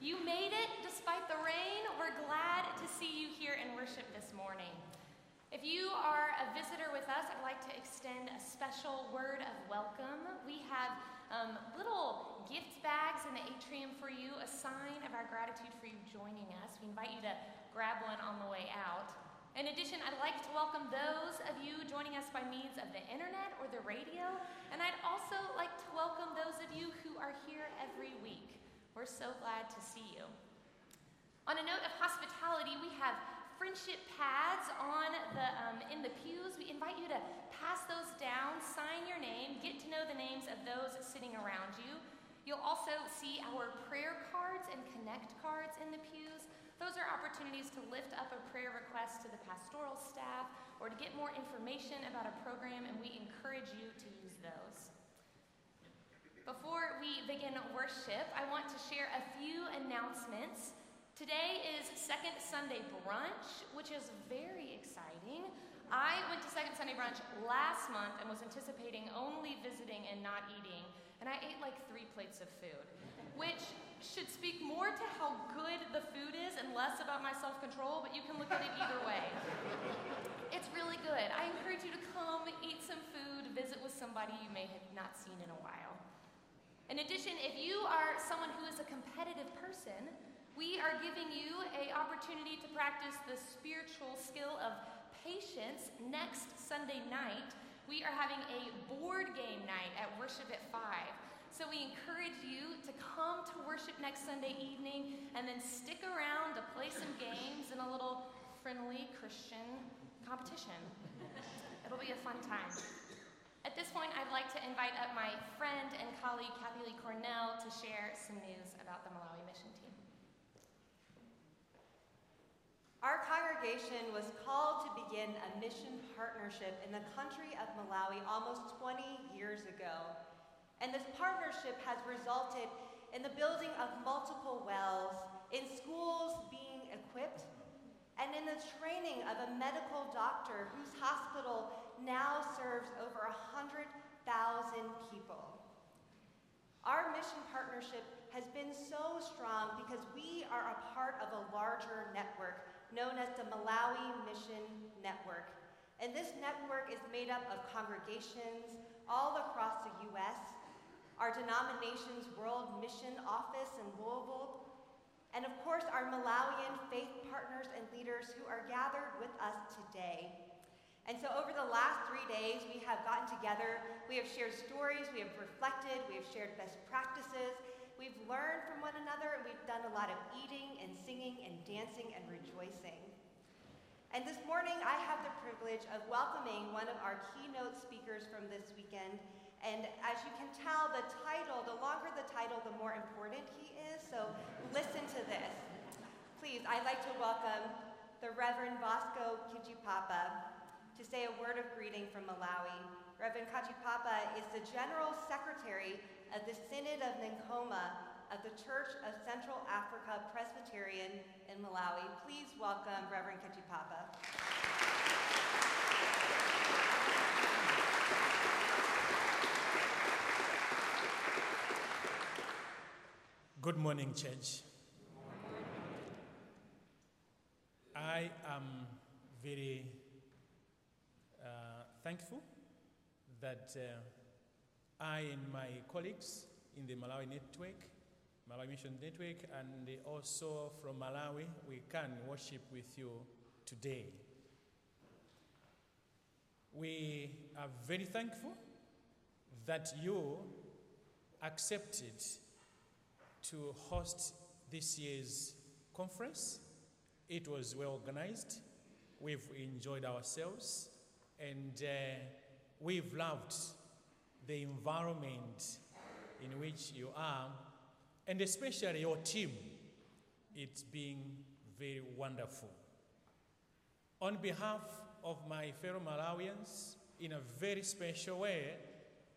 You made it despite the rain. We're glad to see you here in worship this morning. If you are a visitor with us, I'd like to extend a special word of welcome. We have um, little gift bags in the atrium for you, a sign of our gratitude for you joining us. We invite you to grab one on the way out. In addition, I'd like to welcome those of you joining us by means of the internet or the radio, and I'd also like to welcome those of you who are here every week. We're so glad to see you. On a note of hospitality, we have friendship pads on the, um, in the pews. We invite you to pass those down, sign your name, get to know the names of those sitting around you. You'll also see our prayer cards and connect cards in the pews. Those are opportunities to lift up a prayer request to the pastoral staff or to get more information about a program, and we encourage you to use those. Before we begin worship, I want to share a few announcements. Today is Second Sunday Brunch, which is very exciting. I went to Second Sunday Brunch last month and was anticipating only visiting and not eating, and I ate like three plates of food, which should speak more to how good the food is and less about my self control, but you can look at it either way. It's really good. I encourage you to come, eat some food, visit with somebody you may have not seen in a while. In addition, if you are someone who is a competitive person, we are giving you an opportunity to practice the spiritual skill of patience next Sunday night. We are having a board game night at worship at 5. So we encourage you to come to worship next Sunday evening and then stick around to play some games and a little friendly Christian competition. It'll be a fun time. At this point, I'd like to invite up my friend and colleague, Kathy Lee Cornell, to share some news about the Malawi mission team. Our congregation was called to begin a mission partnership in the country of Malawi almost 20 years ago. And this partnership has resulted in the building of multiple wells, in schools being equipped, and in the training of a medical doctor whose hospital now serves over 100,000 people. Our mission partnership has been so strong because we are a part of a larger network known as the Malawi Mission Network. And this network is made up of congregations all across the U.S., our denomination's World Mission Office in Louisville, and of course our Malawian faith partners and leaders who are gathered with us today. And so over the last three days, we have gotten together, we have shared stories, we have reflected, we have shared best practices, we've learned from one another, and we've done a lot of eating and singing and dancing and rejoicing. And this morning, I have the privilege of welcoming one of our keynote speakers from this weekend. And as you can tell, the title, the longer the title, the more important he is. So listen to this. Please, I'd like to welcome the Reverend Bosco Kachipapa to say a word of greeting from Malawi. Reverend Kachipapa is the General Secretary of the Synod of Nkhoma of the Church of Central Africa Presbyterian in Malawi. Please welcome Reverend Kachipapa. Good morning, church. I am very thankful that uh, I and my colleagues in the Malawi Network, Malawi Mission Network, and also from Malawi, we can worship with you today. We are very thankful that you accepted to host this year's conference. It was well organized. We've enjoyed ourselves and uh, we've loved the environment in which you are, and especially your team. It's been very wonderful. On behalf of my fellow Malawians, in a very special way,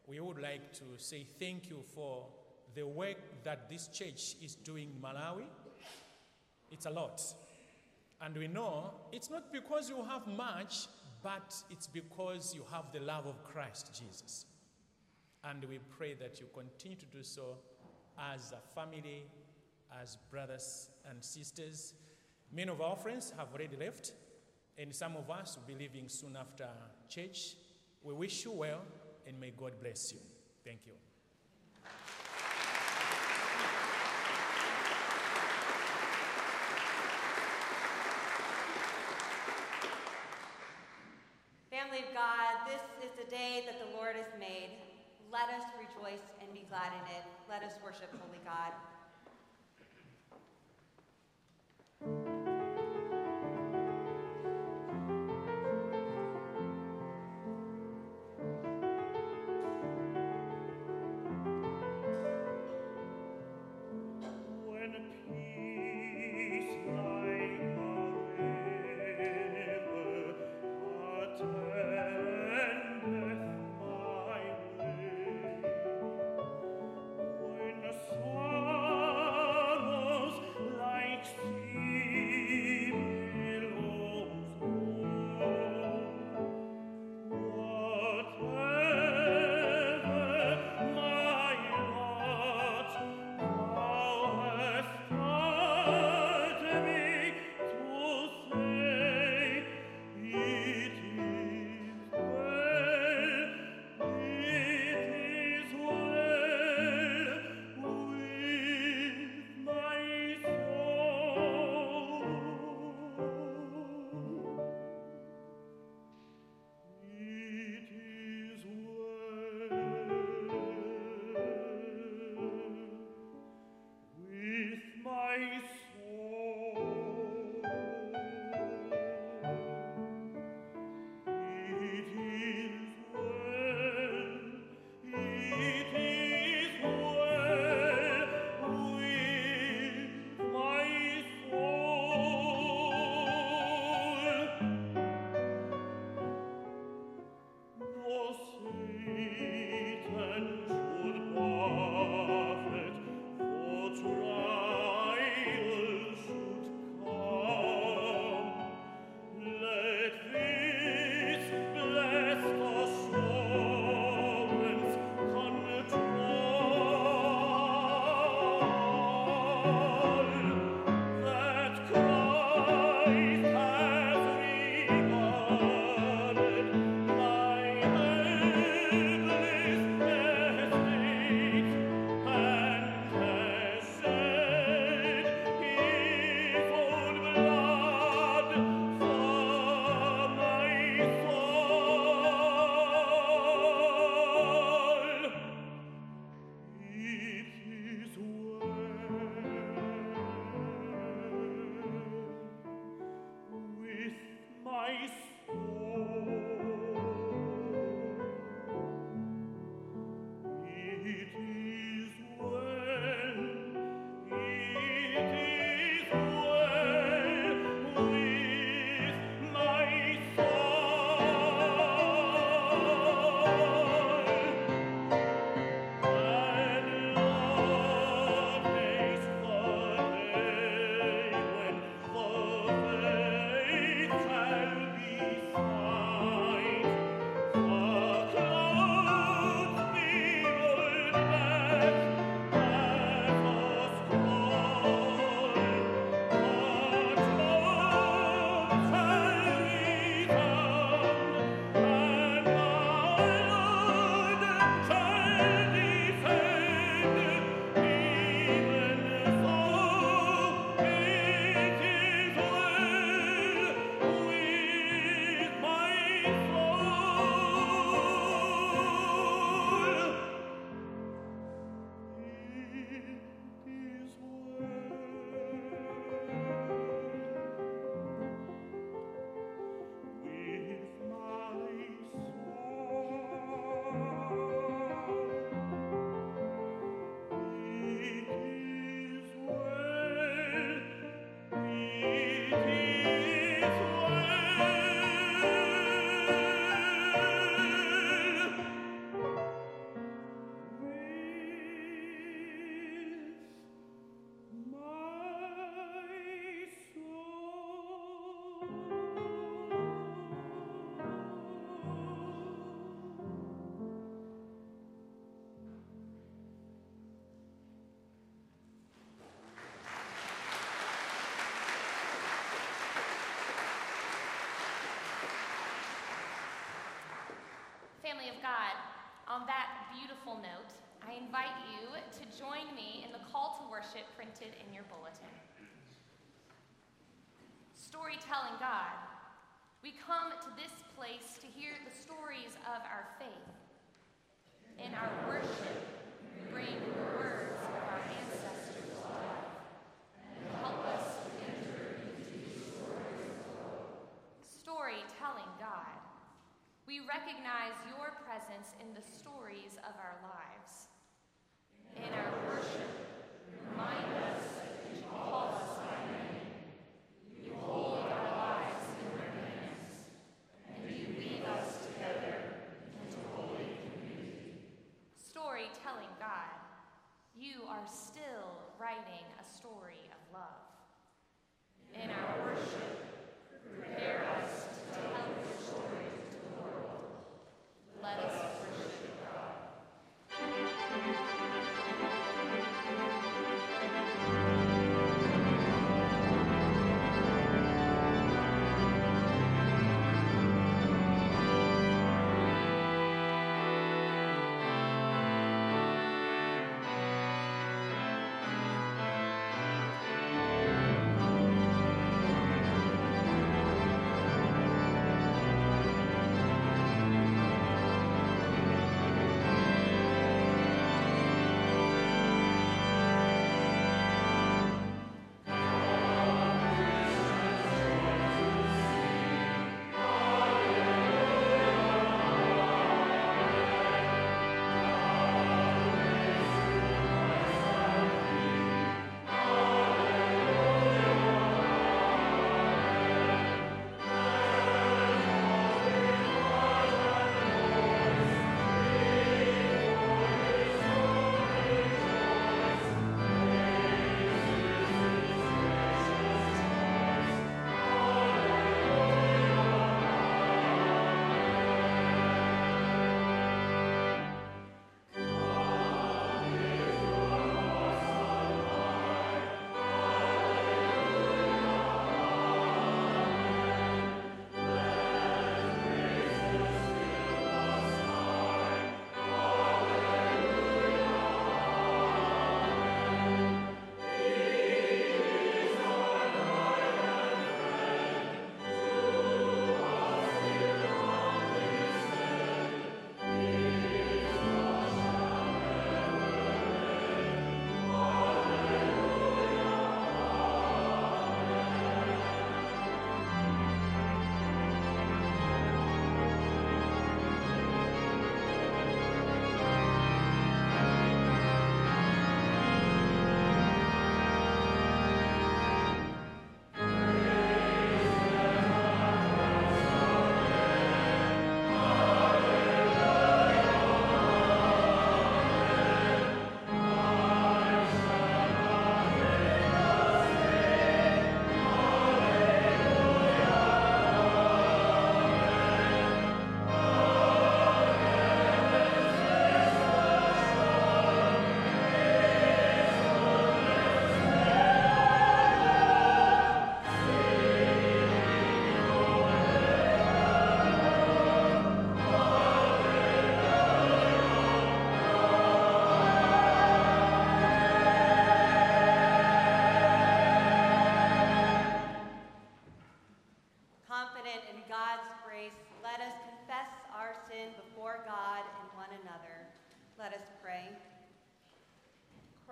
we would like to say thank you for the work that this church is doing in Malawi. It's a lot. And we know it's not because you have much, but it's because you have the love of Christ Jesus. And we pray that you continue to do so as a family, as brothers and sisters. Many of our friends have already left, and some of us will be leaving soon after church. We wish you well, and may God bless you. Thank you. Family of God, this is the day that the Lord has made. Let us rejoice and be glad in it. Let us worship Holy God. family of God, on that beautiful note, I invite you to join me in the call to worship printed in your bulletin. Storytelling God, we come to this place to hear the stories of our faith. In our worship, bring your word. we recognize your presence in the stories of our lives. In our worship, remind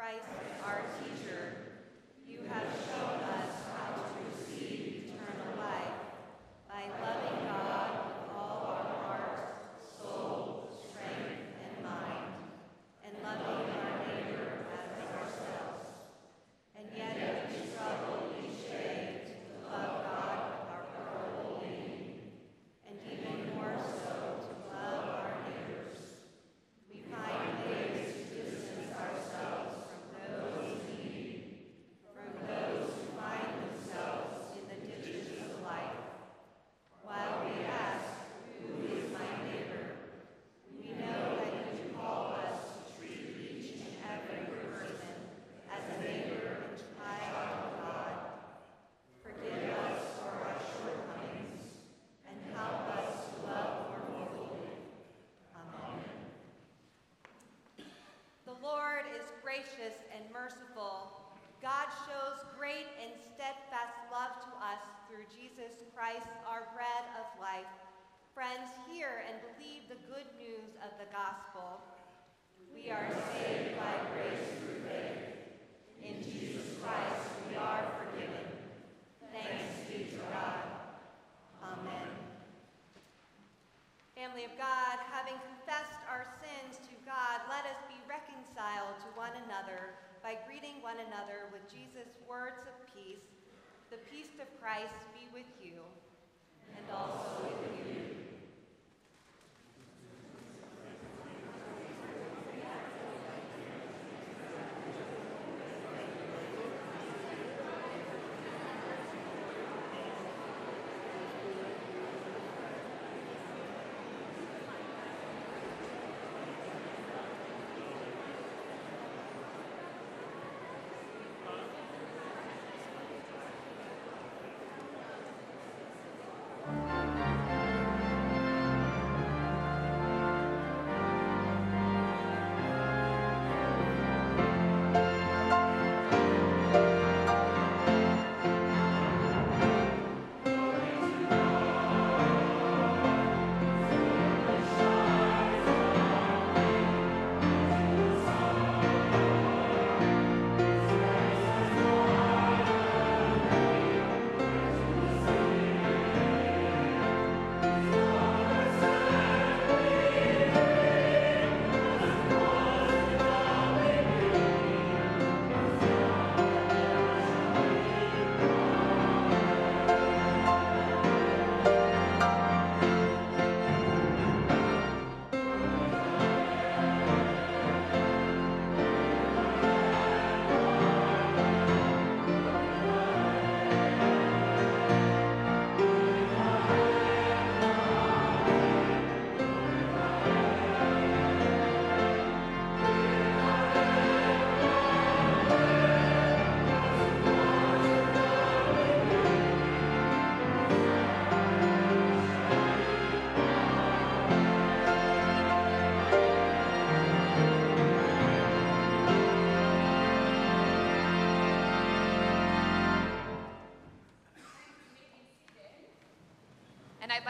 Christ, our teacher, gracious and merciful, God shows great and steadfast love to us through Jesus Christ, our bread of life. Friends, hear and believe the good news of the gospel. We are saved by grace through faith. In Jesus Christ, we are forgiven. Thanks be to God. Amen. Family of God, one another with Jesus' words of peace. The peace of Christ be with you and also with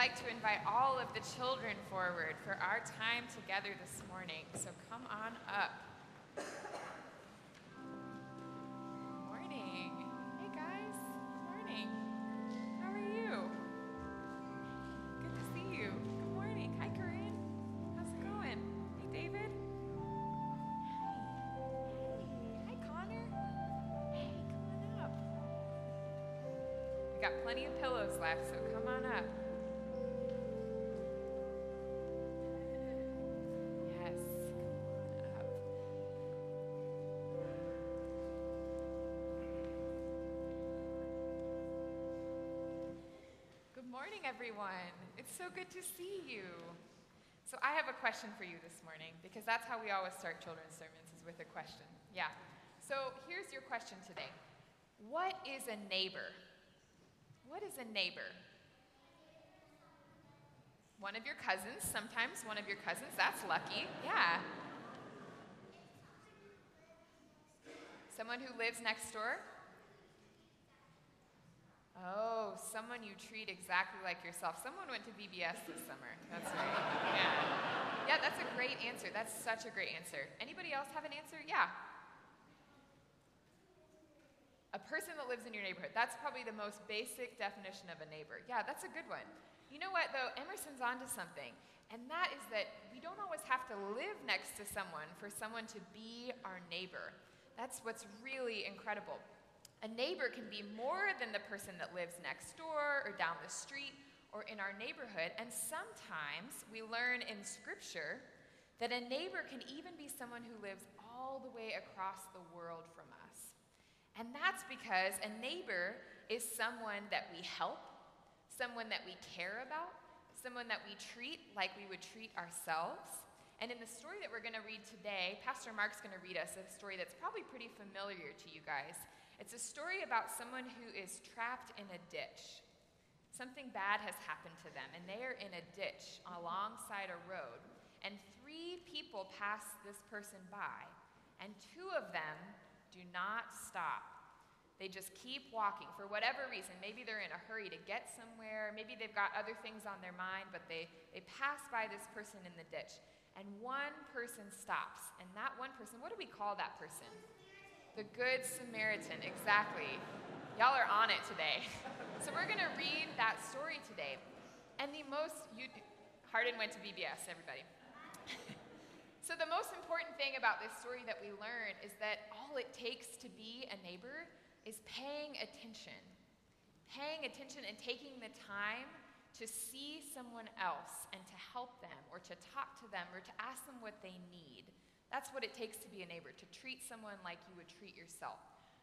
like to invite all of the children forward for our time together this morning. So come on up. Good morning. Hey guys. Good morning. How are you? Good to see you. Good morning. Hi, Corinne. How's it going? Hey, David. Hi. Hi, Connor. Hey, come on up. We got plenty of pillows left, so come on up. Morning, everyone. It's so good to see you. So, I have a question for you this morning because that's how we always start children's sermons is with a question. Yeah. So, here's your question today What is a neighbor? What is a neighbor? One of your cousins, sometimes one of your cousins, that's lucky. Yeah. Someone who lives next door? Someone you treat exactly like yourself. Someone went to VBS this summer. That's right. Yeah. Yeah, that's a great answer. That's such a great answer. Anybody else have an answer? Yeah. A person that lives in your neighborhood. That's probably the most basic definition of a neighbor. Yeah, that's a good one. You know what, though? Emerson's onto something. And that is that we don't always have to live next to someone for someone to be our neighbor. That's what's really incredible. A neighbor can be more than the person that lives next door or down the street or in our neighborhood. And sometimes we learn in Scripture that a neighbor can even be someone who lives all the way across the world from us. And that's because a neighbor is someone that we help, someone that we care about, someone that we treat like we would treat ourselves. And in the story that we're going to read today, Pastor Mark's going to read us a story that's probably pretty familiar to you guys. It's a story about someone who is trapped in a ditch. Something bad has happened to them, and they are in a ditch alongside a road. And three people pass this person by, and two of them do not stop. They just keep walking for whatever reason. Maybe they're in a hurry to get somewhere. Maybe they've got other things on their mind, but they, they pass by this person in the ditch. And one person stops. And that one person, what do we call that person? The Good Samaritan, exactly. Y'all are on it today. So we're going to read that story today. And the most, you, Hardin went to VBS, everybody. so the most important thing about this story that we learn is that all it takes to be a neighbor is paying attention. Paying attention and taking the time to see someone else and to help them or to talk to them or to ask them what they need. That's what it takes to be a neighbor, to treat someone like you would treat yourself.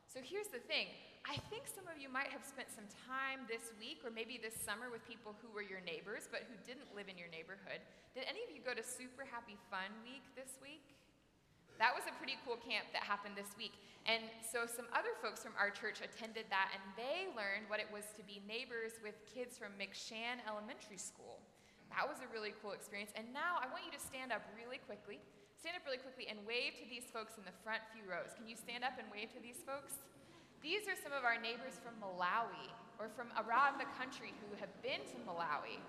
So here's the thing I think some of you might have spent some time this week or maybe this summer with people who were your neighbors but who didn't live in your neighborhood. Did any of you go to Super Happy Fun Week this week? That was a pretty cool camp that happened this week. And so some other folks from our church attended that and they learned what it was to be neighbors with kids from McShan Elementary School. That was a really cool experience. And now I want you to stand up really quickly. Stand up really quickly and wave to these folks in the front few rows. Can you stand up and wave to these folks? These are some of our neighbors from Malawi or from around the country who have been to Malawi.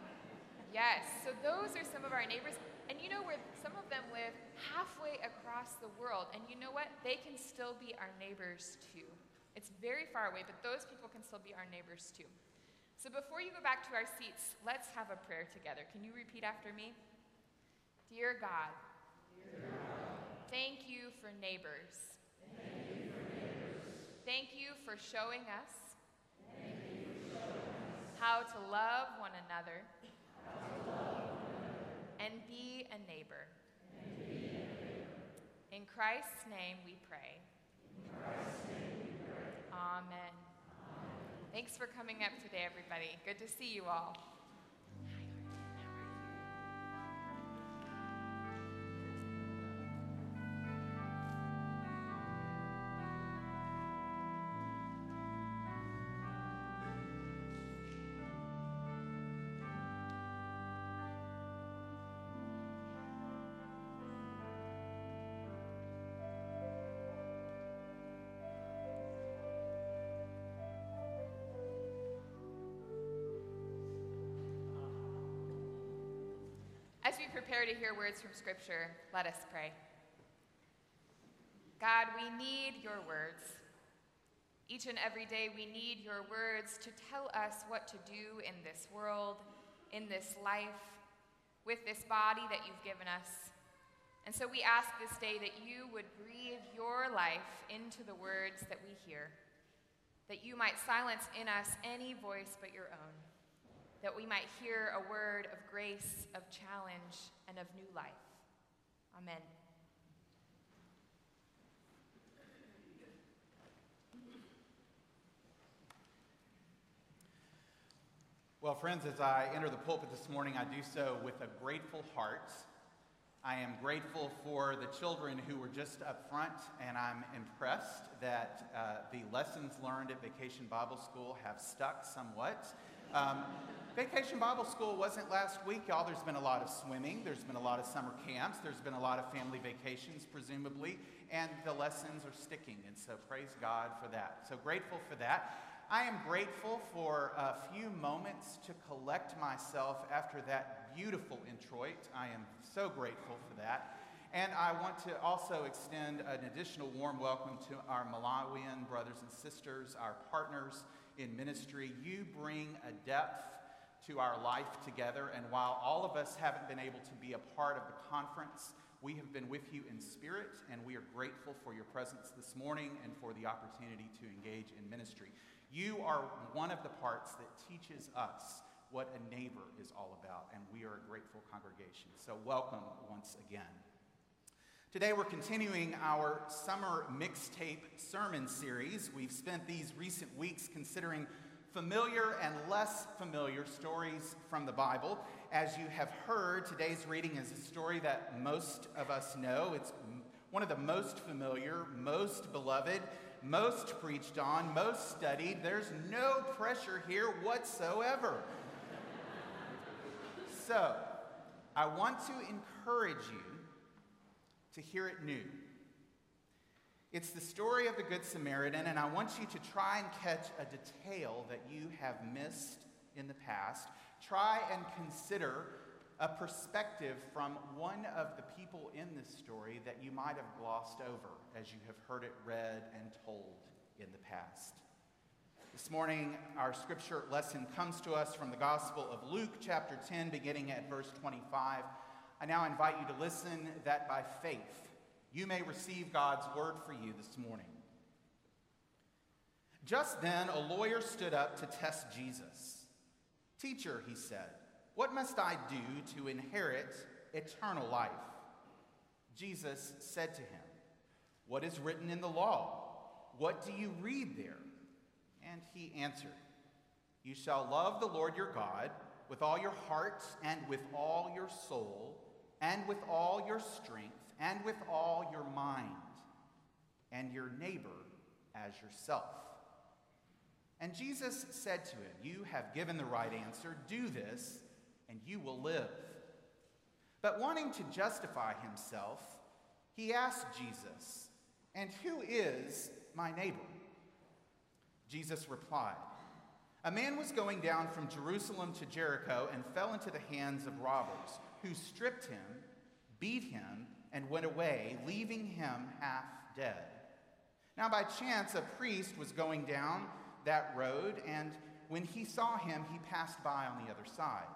Yes, so those are some of our neighbors. And you know where some of them live halfway across the world. And you know what? They can still be our neighbors too. It's very far away, but those people can still be our neighbors too. So before you go back to our seats, let's have a prayer together. Can you repeat after me? Dear God, Thank you for neighbors. Thank you for showing us, how to love one another, and, be a neighbor. In Christ's name we pray. Amen. Thanks for coming up today, everybody. Good to see you all. As we prepare to hear words from Scripture, let us pray. God, we need your words. Each and every day, we need your words to tell us what to do in this world, in this life, with this body that you've given us. And so we ask this day that you would breathe your life into the words that we hear, that you might silence in us any voice but your own that we might hear a word of grace, of challenge, and of new life. Amen. Well, friends, as I enter the pulpit this morning, I do so with a grateful heart. I am grateful for the children who were just up front, and I'm impressed that uh, the lessons learned at Vacation Bible School have stuck somewhat. Um, Vacation Bible School wasn't last week, y'all. There's been a lot of swimming, there's been a lot of summer camps, there's been a lot of family vacations, presumably, and the lessons are sticking. And so praise God for that. So grateful for that. I am grateful for a few moments to collect myself after that beautiful introit. I am so grateful for that. And I want to also extend an additional warm welcome to our Malawian brothers and sisters, our partners in ministry. You bring a depth to our life together. And while all of us haven't been able to be a part of the conference, we have been with you in spirit, and we are grateful for your presence this morning and for the opportunity to engage in ministry. You are one of the parts that teaches us what a neighbor is all about, and we are a grateful congregation. So, welcome once again. Today, we're continuing our summer mixtape sermon series. We've spent these recent weeks considering familiar and less familiar stories from the Bible. As you have heard, today's reading is a story that most of us know. It's one of the most familiar, most beloved, most preached on, most studied. There's no pressure here whatsoever. so, I want to encourage you to hear it new. It's the story of the Good Samaritan, and I want you to try and catch a detail that you have missed in the past. Try and consider a perspective from one of the people in this story that you might have glossed over as you have heard it read and told in the past. This morning, our scripture lesson comes to us from the Gospel of Luke, chapter 10, beginning at verse 25. I now invite you to listen that by faith you may receive God's word for you this morning. Just then, a lawyer stood up to test Jesus. Teacher, he said, what must I do to inherit eternal life? Jesus said to him, What is written in the law? What do you read there? And he answered, You shall love the Lord your God with all your heart and with all your soul and with all your strength and with all your mind, and your neighbor as yourself. And Jesus said to him, You have given the right answer. Do this, and you will live. But wanting to justify himself, he asked Jesus, And who is my neighbor? Jesus replied, A man was going down from Jerusalem to Jericho and fell into the hands of robbers, who stripped him, beat him, and went away, leaving him half dead. Now, by chance, a priest was going down that road, and when he saw him, he passed by on the other side.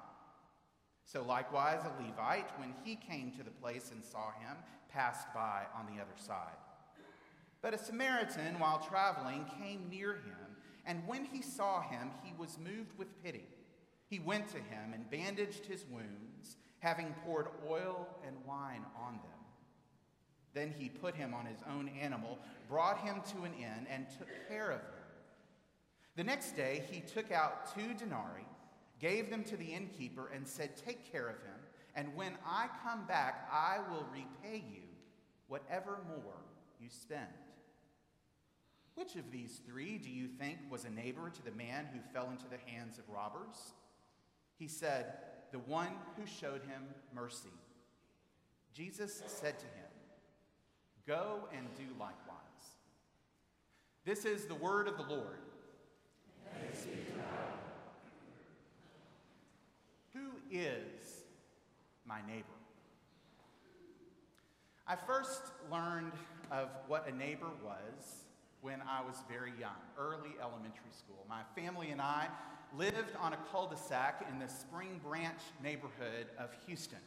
So, likewise, a Levite, when he came to the place and saw him, passed by on the other side. But a Samaritan, while traveling, came near him, and when he saw him, he was moved with pity. He went to him and bandaged his wounds, having poured oil and wine on them. Then he put him on his own animal, brought him to an inn, and took care of him. The next day he took out two denarii gave them to the innkeeper, and said, Take care of him, and when I come back, I will repay you whatever more you spend. Which of these three do you think was a neighbor to the man who fell into the hands of robbers? He said, The one who showed him mercy. Jesus said to him, Go and do likewise. This is the word of the Lord. Who is my neighbor? I first learned of what a neighbor was when I was very young, early elementary school. My family and I lived on a cul de sac in the Spring Branch neighborhood of Houston.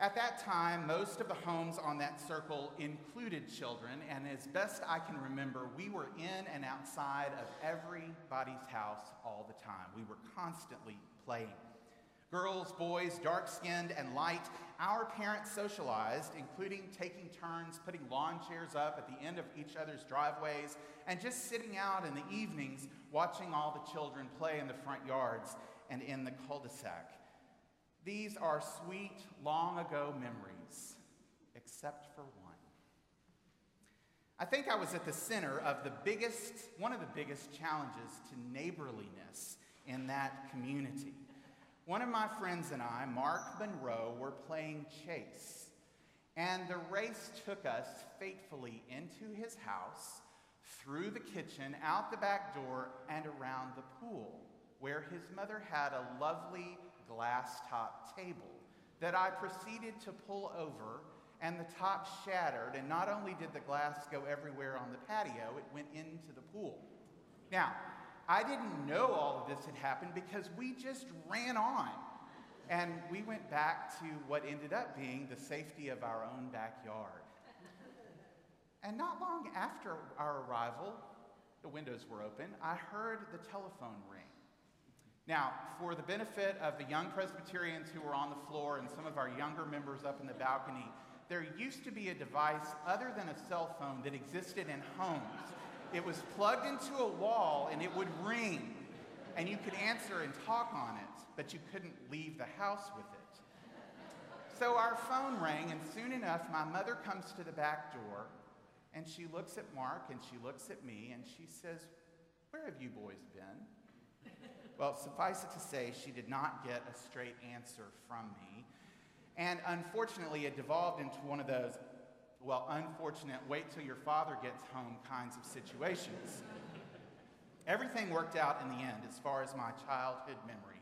At that time, most of the homes on that circle included children, and as best I can remember, we were in and outside of everybody's house all the time. We were constantly playing. Girls, boys, dark skinned and light, our parents socialized, including taking turns putting lawn chairs up at the end of each other's driveways and just sitting out in the evenings watching all the children play in the front yards and in the cul de sac. These are sweet, long ago memories, except for one. I think I was at the center of the biggest, one of the biggest challenges to neighborliness in that community. One of my friends and I, Mark Monroe, were playing chase. And the race took us fatefully into his house, through the kitchen, out the back door, and around the pool, where his mother had a lovely glass top table that I proceeded to pull over, and the top shattered. And not only did the glass go everywhere on the patio, it went into the pool. Now, I didn't know all of this had happened because we just ran on. And we went back to what ended up being the safety of our own backyard. And not long after our arrival, the windows were open, I heard the telephone ring. Now, for the benefit of the young Presbyterians who were on the floor and some of our younger members up in the balcony, there used to be a device other than a cell phone that existed in homes it was plugged into a wall and it would ring, and you could answer and talk on it, but you couldn't leave the house with it. So our phone rang, and soon enough, my mother comes to the back door and she looks at Mark and she looks at me and she says, Where have you boys been? Well, suffice it to say, she did not get a straight answer from me. And unfortunately, it devolved into one of those well, unfortunate, wait till your father gets home kinds of situations. Everything worked out in the end, as far as my childhood memory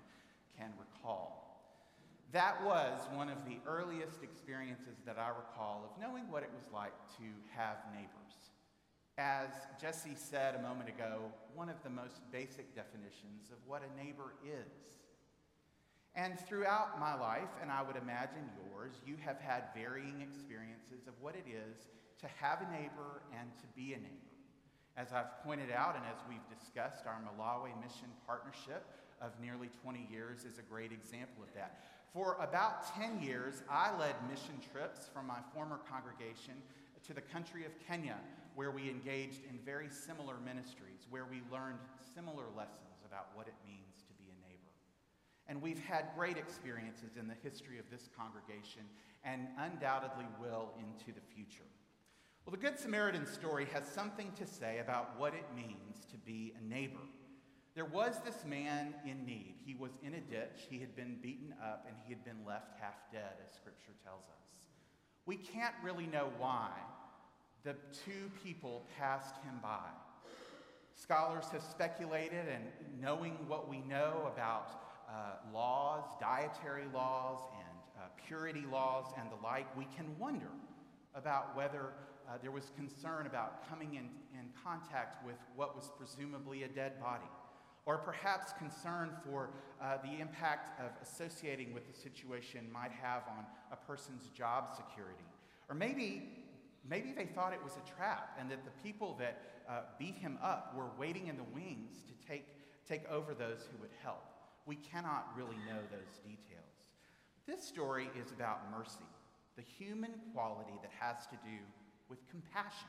can recall. That was one of the earliest experiences that I recall of knowing what it was like to have neighbors. As Jesse said a moment ago, one of the most basic definitions of what a neighbor is. And throughout my life, and I would imagine yours, you have had varying experiences of what it is to have a neighbor and to be a neighbor. As I've pointed out, and as we've discussed, our Malawi mission partnership of nearly 20 years is a great example of that. For about 10 years, I led mission trips from my former congregation to the country of Kenya, where we engaged in very similar ministries, where we learned similar lessons about what it means to be a neighbor. And we've had great experiences in the history of this congregation and undoubtedly will into the future. Well, the Good Samaritan story has something to say about what it means to be a neighbor. There was this man in need. He was in a ditch. He had been beaten up and he had been left half dead, as scripture tells us. We can't really know why the two people passed him by. Scholars have speculated, and knowing what we know about uh, laws, dietary laws, and uh, purity laws, and the like, we can wonder about whether uh, there was concern about coming in, in contact with what was presumably a dead body or perhaps concern for uh, the impact of associating with the situation might have on a person's job security. Or maybe, maybe they thought it was a trap and that the people that uh, beat him up were waiting in the wings to take, take over those who would help. We cannot really know those details. This story is about mercy, the human quality that has to do with compassion.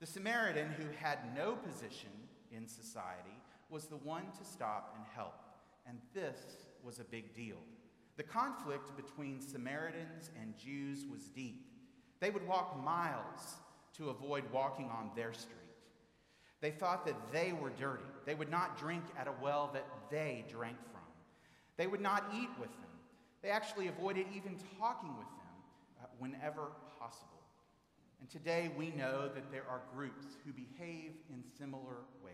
The Samaritan who had no position in society was the one to stop and help. And this was a big deal. The conflict between Samaritans and Jews was deep. They would walk miles to avoid walking on their street. They thought that they were dirty. They would not drink at a well that they drank from. They would not eat with them. They actually avoided even talking with them uh, whenever possible. And today we know that there are groups who behave in similar ways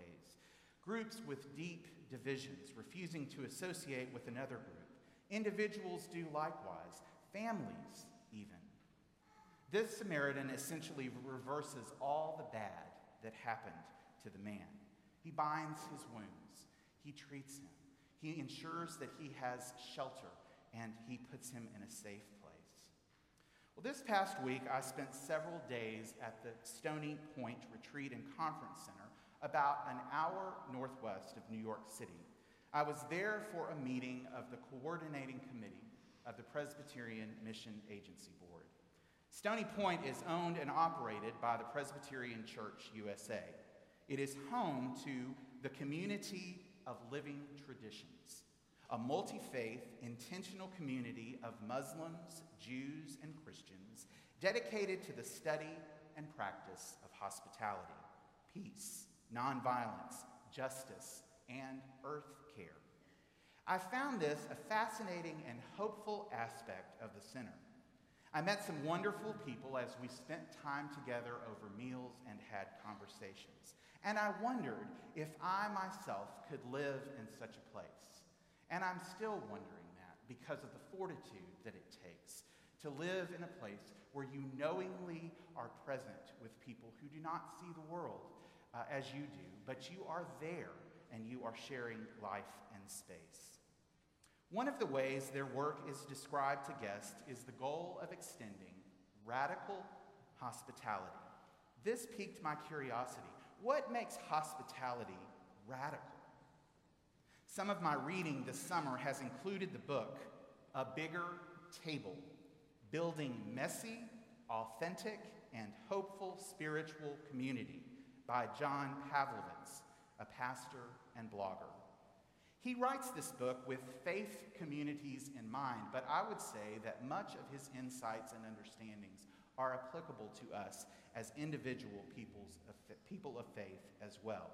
groups with deep divisions, refusing to associate with another group. Individuals do likewise, families even. This Samaritan essentially reverses all the bad that happened to the man. He binds his wounds, he treats him, he ensures that he has shelter, and he puts him in a safe place. Well, this past week, I spent several days at the Stony Point Retreat and Conference Center about an hour northwest of New York City. I was there for a meeting of the coordinating committee of the Presbyterian Mission Agency Board. Stony Point is owned and operated by the Presbyterian Church USA. It is home to the Community of Living Traditions, a multi faith, intentional community of Muslims, Jews, and Christians dedicated to the study and practice of hospitality, peace, nonviolence, justice, and earth care. I found this a fascinating and hopeful aspect of the center. I met some wonderful people as we spent time together over meals and had conversations. And I wondered if I myself could live in such a place. And I'm still wondering that because of the fortitude that it takes to live in a place where you knowingly are present with people who do not see the world uh, as you do, but you are there and you are sharing life and space. One of the ways their work is described to guests is the goal of extending radical hospitality. This piqued my curiosity. What makes hospitality radical? Some of my reading this summer has included the book, A Bigger Table Building Messy, Authentic, and Hopeful Spiritual Community by John Pavlovitz, a pastor and blogger. He writes this book with faith communities in mind, but I would say that much of his insights and understandings are applicable to us as individual peoples of, people of faith as well.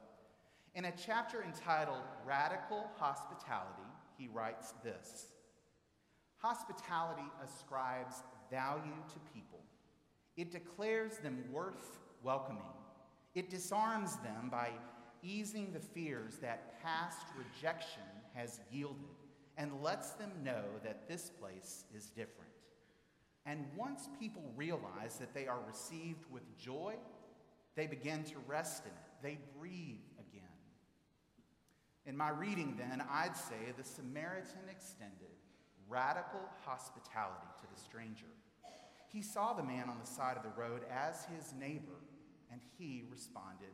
In a chapter entitled Radical Hospitality, he writes this Hospitality ascribes value to people, It declares them worth welcoming. It disarms them by easing the fears that past rejection has yielded and lets them know that this place is different. And once people realize that they are received with joy, they begin to rest in it. They breathe again. In my reading, then, I'd say the Samaritan extended radical hospitality to the stranger. He saw the man on the side of the road as his neighbor, and he responded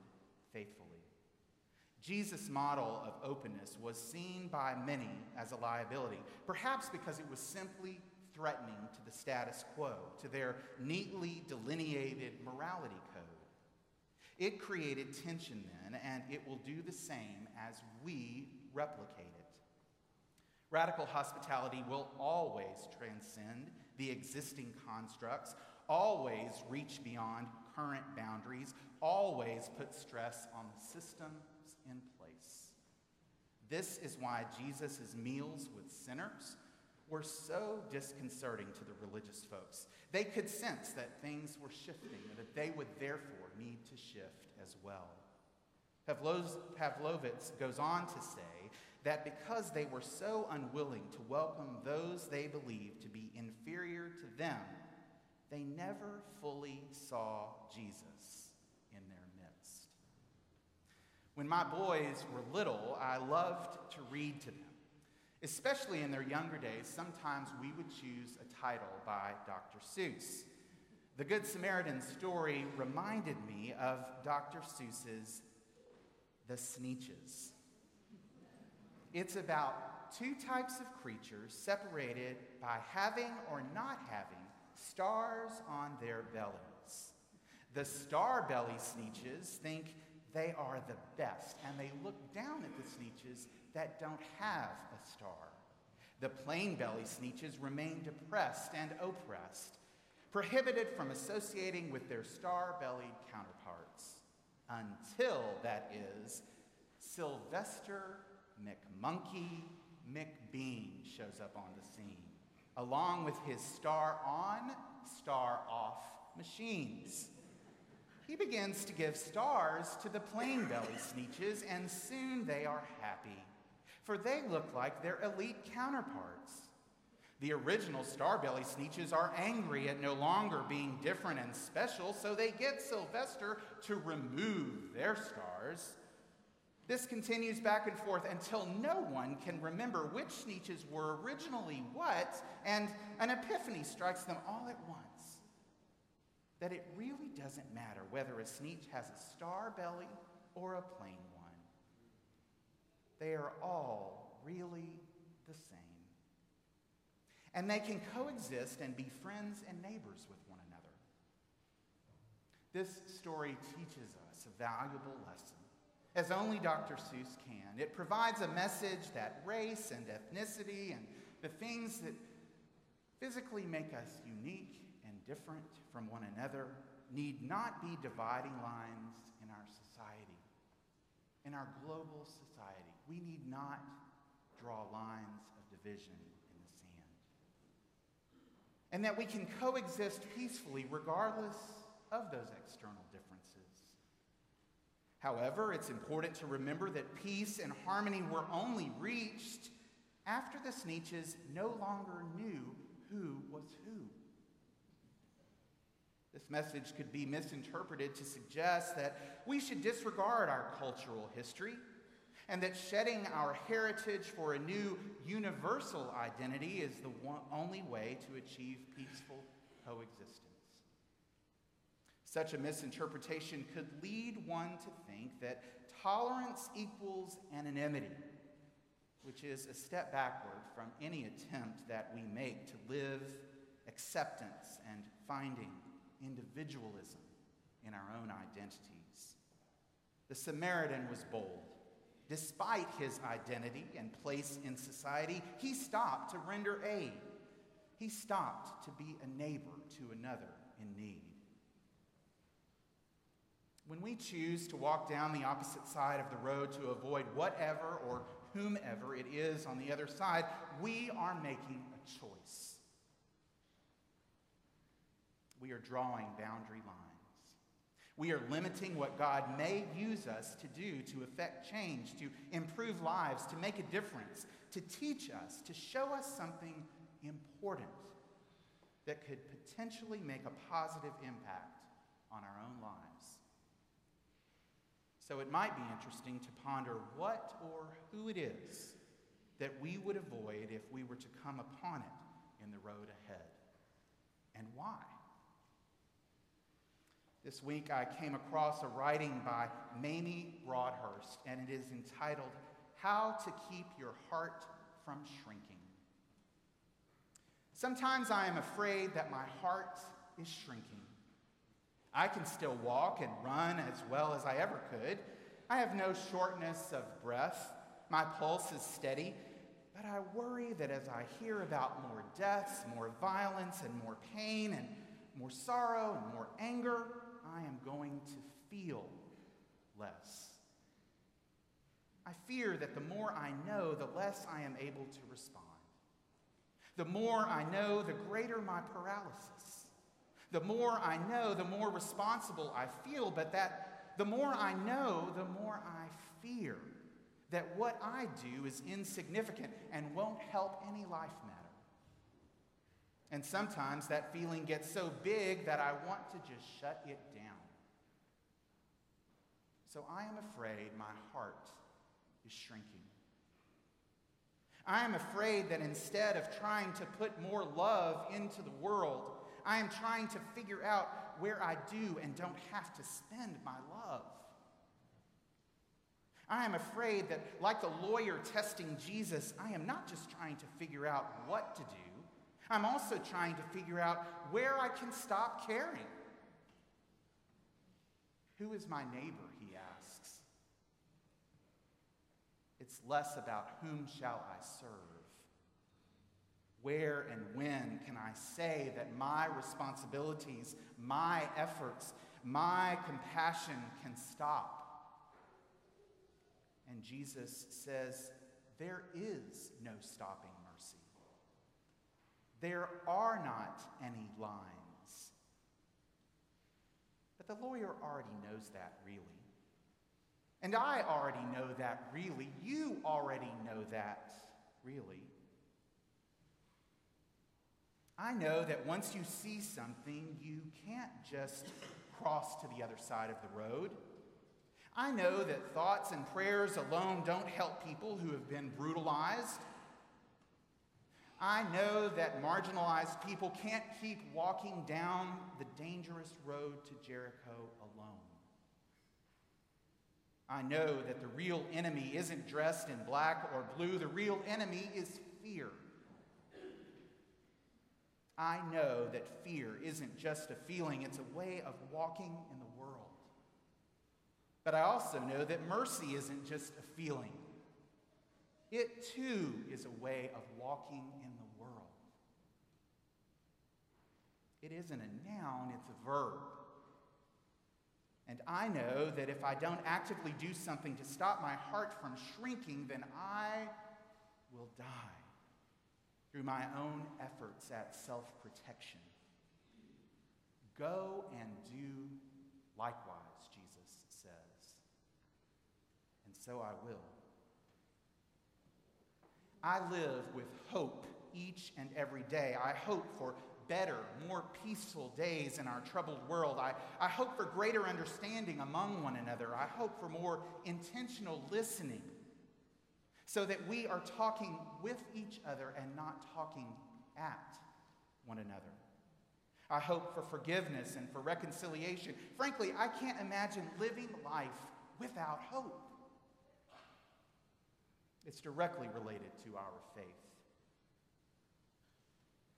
faithfully. Jesus' model of openness was seen by many as a liability, perhaps because it was simply threatening to the status quo, to their neatly delineated morality code. It created tension then, and it will do the same as we replicate it. Radical hospitality will always transcend the existing constructs, always reach beyond current boundaries, always put stress on the systems in place. This is why Jesus' meals with sinners were so disconcerting to the religious folks. They could sense that things were shifting and that they would therefore need to shift as well. Pavlovitz goes on to say that because they were so unwilling to welcome those they believed to be inferior to them, they never fully saw Jesus in their midst. When my boys were little, I loved to read to them. Especially in their younger days, sometimes we would choose a title by Dr. Seuss. The Good Samaritan story reminded me of Dr. Seuss's The Sneetches. It's about two types of creatures separated by having or not having stars on their bellies. The star belly sneetches think they are the best, and they look down at the Sneetches that don't have a star. The plain belly sneetches remain depressed and oppressed, prohibited from associating with their star bellied counterparts, until, that is, Sylvester McMonkey McBean shows up on the scene, along with his star on, star off machines. He begins to give stars to the plain belly sneetches, and soon they are happy, for they look like their elite counterparts. The original Starbelly Sneetches are angry at no longer being different and special, so they get Sylvester to remove their stars. This continues back and forth until no one can remember which Sneetches were originally what, and an epiphany strikes them all at once that it really doesn't matter whether a Sneetch has a star belly or a plain. They are all really the same. And they can coexist and be friends and neighbors with one another. This story teaches us a valuable lesson, as only Dr. Seuss can. It provides a message that race and ethnicity and the things that physically make us unique and different from one another need not be dividing lines in our society, in our global society. We need not draw lines of division in the sand. And that we can coexist peacefully regardless of those external differences. However, it's important to remember that peace and harmony were only reached after the Sneetches no longer knew who was who. This message could be misinterpreted to suggest that we should disregard our cultural history and that shedding our heritage for a new universal identity is the one, only way to achieve peaceful coexistence. Such a misinterpretation could lead one to think that tolerance equals anonymity, which is a step backward from any attempt that we make to live acceptance and finding individualism in our own identities. The Samaritan was bold. Despite his identity and place in society, he stopped to render aid. He stopped to be a neighbor to another in need. When we choose to walk down the opposite side of the road to avoid whatever or whomever it is on the other side, we are making a choice. we are drawing boundary lines. We are limiting what God may use us to do to effect change, to improve lives, to make a difference, to teach us, to show us something important that could potentially make a positive impact on our own lives. So it might be interesting to ponder what or who it is that we would avoid if we were to come upon it in the road ahead, and why. This week I came across a writing by Mamie Broadhurst, and it is entitled How to Keep Your Heart from Shrinking. Sometimes I am afraid that my heart is shrinking. I can still walk and run as well as I ever could. I have no shortness of breath. My pulse is steady. But I worry that as I hear about more deaths, more violence, and more pain, and more sorrow, and more anger, I am going to feel less. I fear that the more I know, the less I am able to respond. The more I know, the greater my paralysis. The more I know, the more responsible I feel, but that the more I know, the more I fear that what I do is insignificant and won't help any life matter. And sometimes that feeling gets so big that I want to just shut it down. So I am afraid my heart is shrinking. I am afraid that instead of trying to put more love into the world, I am trying to figure out where I do and don't have to spend my love. I am afraid that, like the lawyer testing Jesus, I am not just trying to figure out what to do, I'm also trying to figure out where I can stop caring. Who is my neighbor? He asks. It's less about whom shall I serve. Where and when can I say that my responsibilities, my efforts, my compassion can stop? And Jesus says, There is no stopping. There are not any lines. But the lawyer already knows that, really. And I already know that, really. You already know that, really. I know that once you see something, you can't just cross to the other side of the road. I know that thoughts and prayers alone don't help people who have been brutalized. I know that marginalized people can't keep walking down the dangerous road to Jericho alone. I know that the real enemy isn't dressed in black or blue, the real enemy is fear. I know that fear isn't just a feeling, it's a way of walking in the world. But I also know that mercy isn't just a feeling, it too is a way of walking in the world. It isn't a noun, it's a verb. And I know that if I don't actively do something to stop my heart from shrinking, then I will die through my own efforts at self protection. Go and do likewise, Jesus says. And so I will. I live with hope each and every day. I hope for better, more peaceful days in our troubled world. I, I hope for greater understanding among one another. I hope for more intentional listening so that we are talking with each other and not talking at one another. I hope for forgiveness and for reconciliation. Frankly, I can't imagine living life without hope. It's directly related to our faith.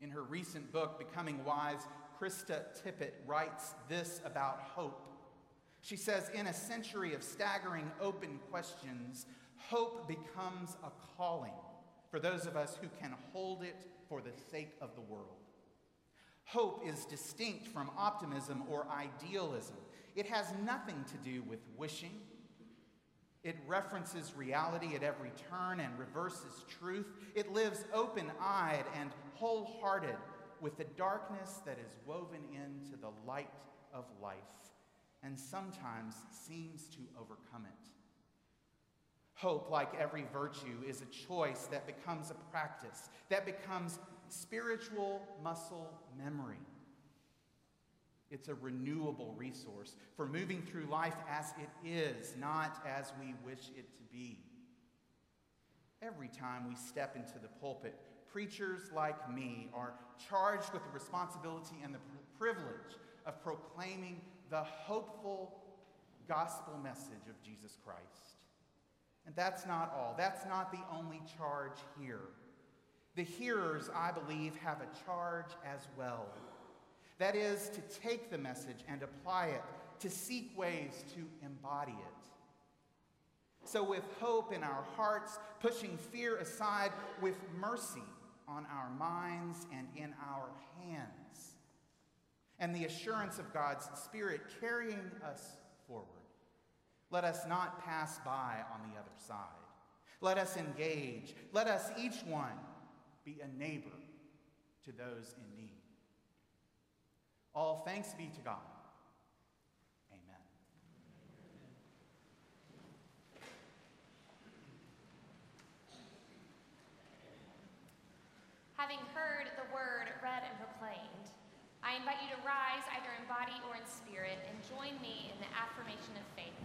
In her recent book, Becoming Wise, Krista Tippett writes this about hope. She says, In a century of staggering open questions, hope becomes a calling for those of us who can hold it for the sake of the world. Hope is distinct from optimism or idealism. It has nothing to do with wishing. It references reality at every turn and reverses truth. It lives open eyed and wholehearted with the darkness that is woven into the light of life and sometimes seems to overcome it. Hope, like every virtue, is a choice that becomes a practice, that becomes spiritual muscle memory. It's a renewable resource for moving through life as it is, not as we wish it to be. Every time we step into the pulpit, preachers like me are charged with the responsibility and the privilege of proclaiming the hopeful gospel message of Jesus Christ. And that's not all. That's not the only charge here. The hearers, I believe, have a charge as well. That is, to take the message and apply it, to seek ways to embody it. So, with hope in our hearts, pushing fear aside, with mercy on our minds and in our hands, and the assurance of God's Spirit carrying us forward, let us not pass by on the other side. Let us engage. Let us, each one, be a neighbor to those in need. All thanks be to God. Amen. Having heard the word read and proclaimed, I invite you to rise either in body or in spirit and join me in the affirmation of faith.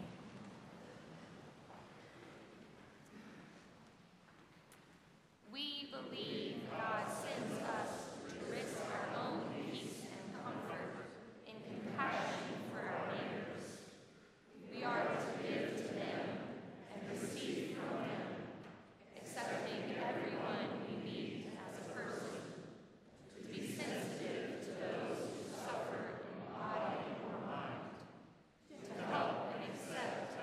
We believe God sends us to risk our own peace and comfort in compassion for our neighbors. We are to give to them and receive from them, accepting everyone we meet as a person, to be sensitive to those who suffer in body or mind, to help and accept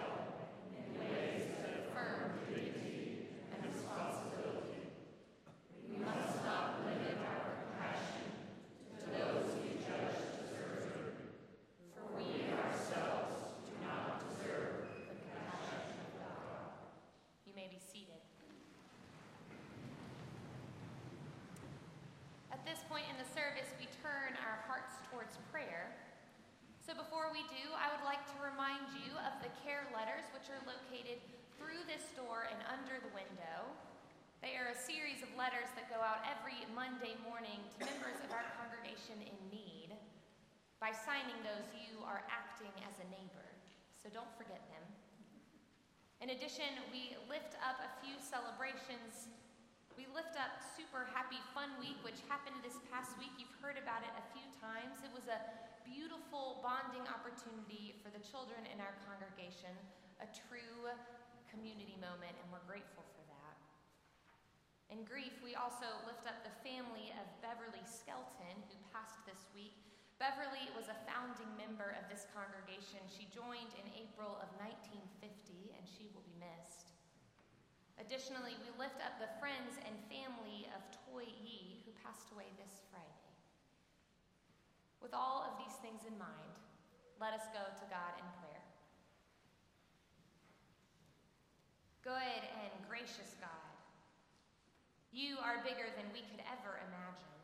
in ways that affirm dignity and responsibility. We must not limit our compassion to those we judge deserving, for we ourselves do not deserve the compassion of God. You may be seated. At this point in the service, we turn our hearts towards prayer. So before we do, I would like to remind you of the care letters which are located through this door and under the window. They are a series of letters that go out every Monday morning to members of our congregation in need. By signing those, you are acting as a neighbor, so don't forget them. In addition, we lift up a few celebrations. We lift up Super Happy Fun Week, which happened this past week. You've heard about it a few times. It was a beautiful bonding opportunity for the children in our congregation, a true community moment, and we're grateful for that. In grief, we also lift up the family of Beverly Skelton, who passed this week. Beverly was a founding member of this congregation. She joined in April of 1950, and she will be missed. Additionally, we lift up the friends and family of Toy Yi, who passed away this Friday. With all of these things in mind, let us go to God in prayer. Good and gracious God, you are bigger than we could ever imagine.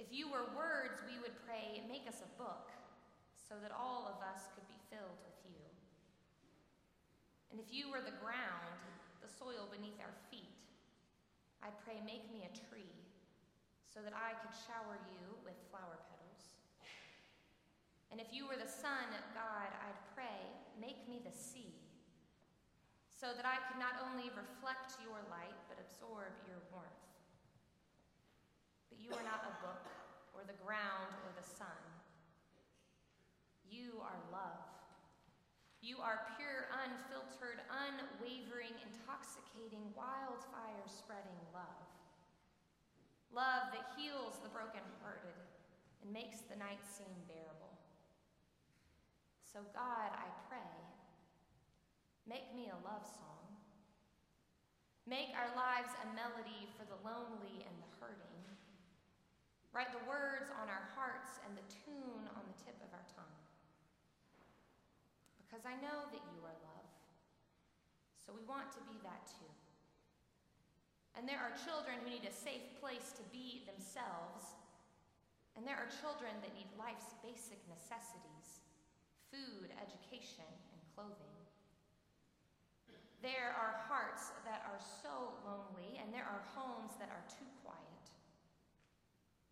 If you were words, we would pray, make us a book so that all of us could be filled with you. And if you were the ground, the soil beneath our feet, I pray, make me a tree so that I could shower you with flower petals. And if you were the sun, God, I'd pray, make me the sea so that I could not only reflect your light, but absorb your warmth. But you are not a book, or the ground, or the sun. You are love. You are pure, unfiltered, unwavering, intoxicating, wildfire spreading love. Love that heals the brokenhearted and makes the night seem bearable. So, God, I pray, make me a love song. Make our lives a melody for the lonely and the hurting. Write the words on our hearts and the tune on the tip of our tongue. Because I know that you are love. So we want to be that too. And there are children who need a safe place to be themselves. And there are children that need life's basic necessities food, education, and clothing. There are hearts that are so lonely, and there are homes that are too quiet.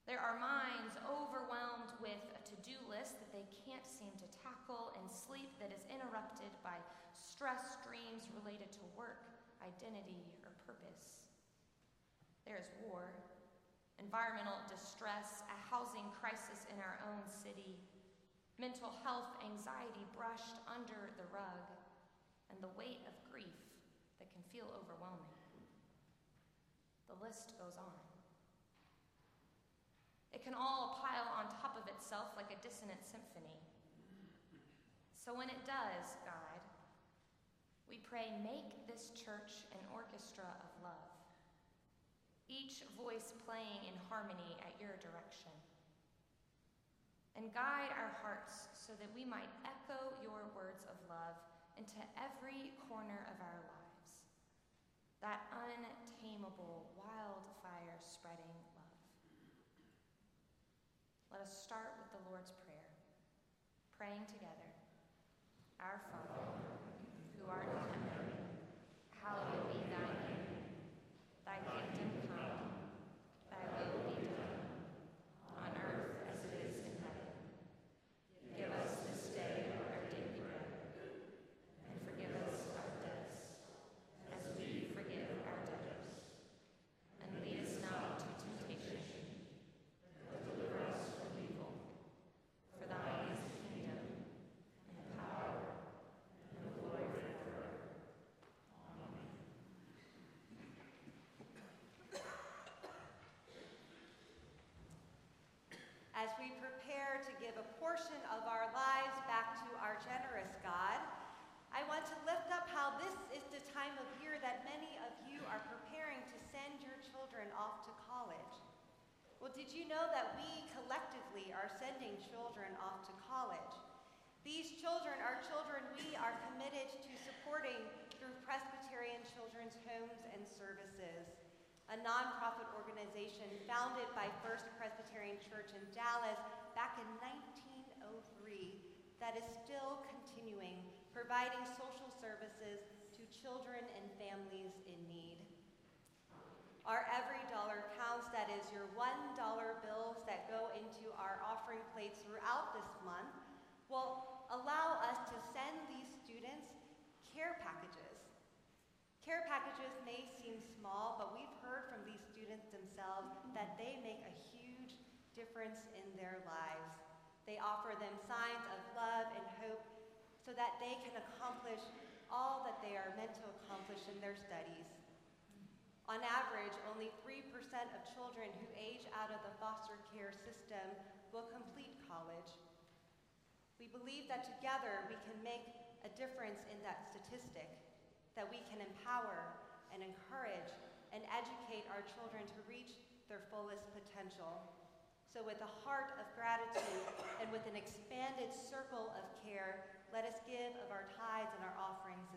There are minds overwhelmed with a to do list that they can't seem to tackle, and sleep that is interrupted by stress dreams related to work, identity, or purpose. There is war, environmental distress, a housing crisis in our own city, mental health anxiety brushed under the rug, and the weight of grief that can feel overwhelming. The list goes on. It can all pile on top of itself like a dissonant symphony. So when it does, God, we pray, make this church an orchestra of love, each voice playing in harmony at your direction. And guide our hearts so that we might echo your words of love into every corner of our lives. That untamable wildfire spreading love. Let us start with the Lord's Prayer, praying together. Our Father, who art in heaven, hallowed be thy name. Thy kingdom come, thy will be done, on earth as it is in heaven. Give us this day our daily bread, and forgive us our debts, as we forgive our debtors. And lead us not into temptation, but deliver us from evil. For thine is the kingdom, and the power, and the glory forever. Amen. As we prepare to give a portion of our lives back to our generous God, I want to lift up how this is the time of year that many of you are preparing to send your children off to college. Well, did you know that we collectively are sending children off to college? These children are children we are committed to supporting through Presbyterian Children's Homes and Services, a nonprofit organization founded by First Presbyterian Church in Dallas back in 1903 that is still continuing, providing social services to children and families in need. Our every dollar counts, that is your $1 bills that go into our offering plates throughout this month, will allow us to send these students care packages. Care packages may seem small, but we've heard from these students themselves that they make a huge difference in their lives. They offer them signs of love and hope so that they can accomplish all that they are meant to accomplish in their studies. On average, only 3% of children who age out of the foster care system will complete college. We believe that together we can make a difference in that statistic, that we can empower and encourage and educate our children to reach their fullest potential. So, with a heart of gratitude and with an expanded circle of care, let us give of our tithes and our offerings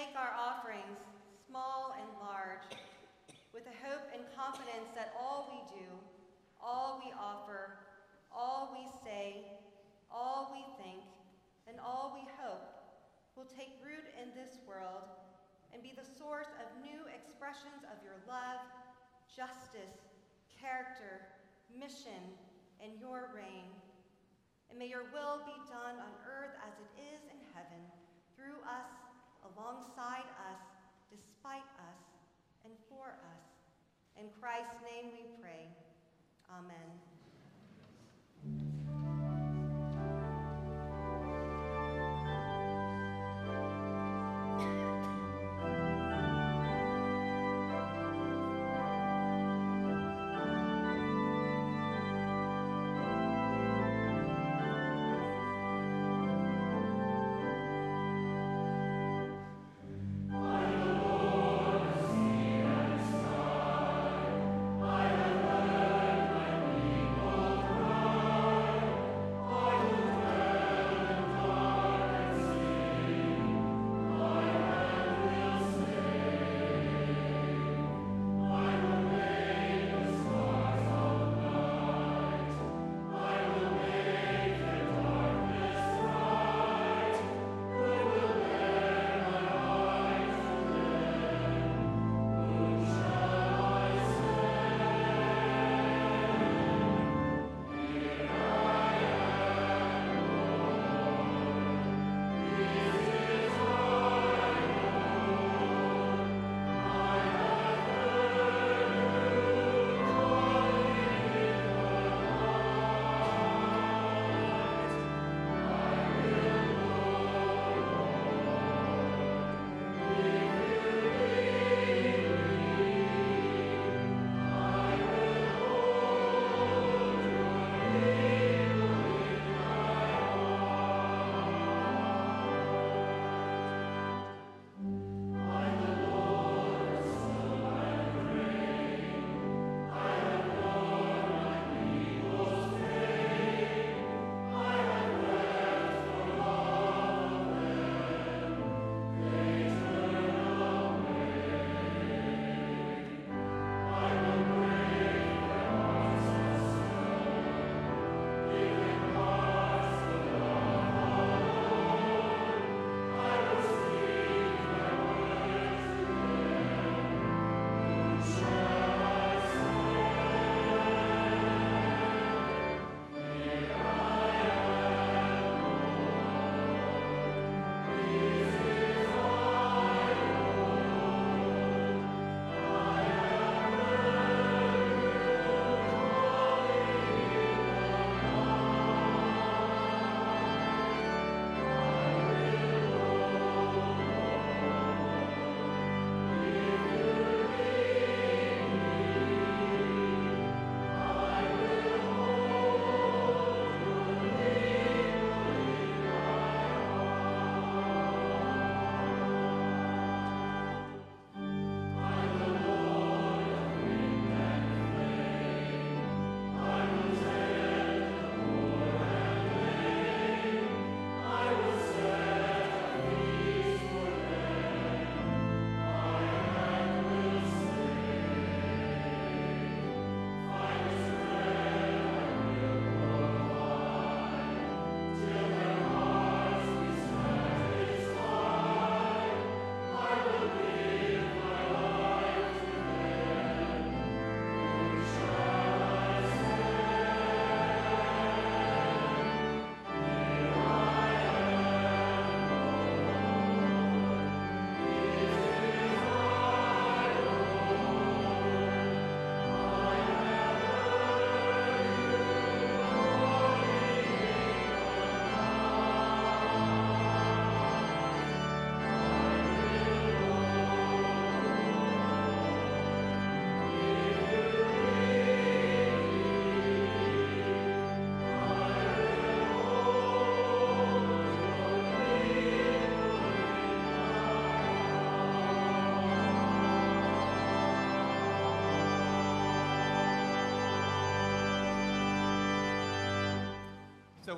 make our offerings, small and large, with the hope and confidence that all we do, all we offer, all we say, all we think, and all we hope will take root in this world and be the source of new expressions of your love, justice, character, mission, and your reign. And may your will be done on earth as it is in heaven, through us, alongside us, despite us, and for us. In Christ's name we pray. Amen.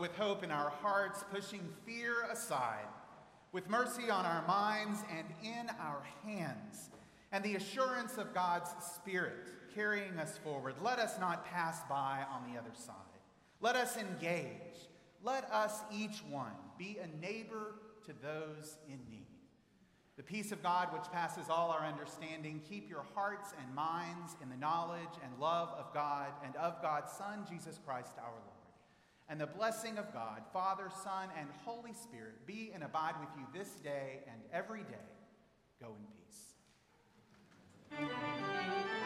With hope in our hearts, pushing fear aside, with mercy on our minds and in our hands, and the assurance of God's Spirit carrying us forward. Let us not pass by on the other side. Let us engage. Let us, each one, be a neighbor to those in need. The peace of God, which passes all our understanding, keep your hearts and minds in the knowledge and love of God and of God's Son, Jesus Christ our Lord. And the blessing of God, Father, Son, and Holy Spirit be and abide with you this day and every day. Go in peace.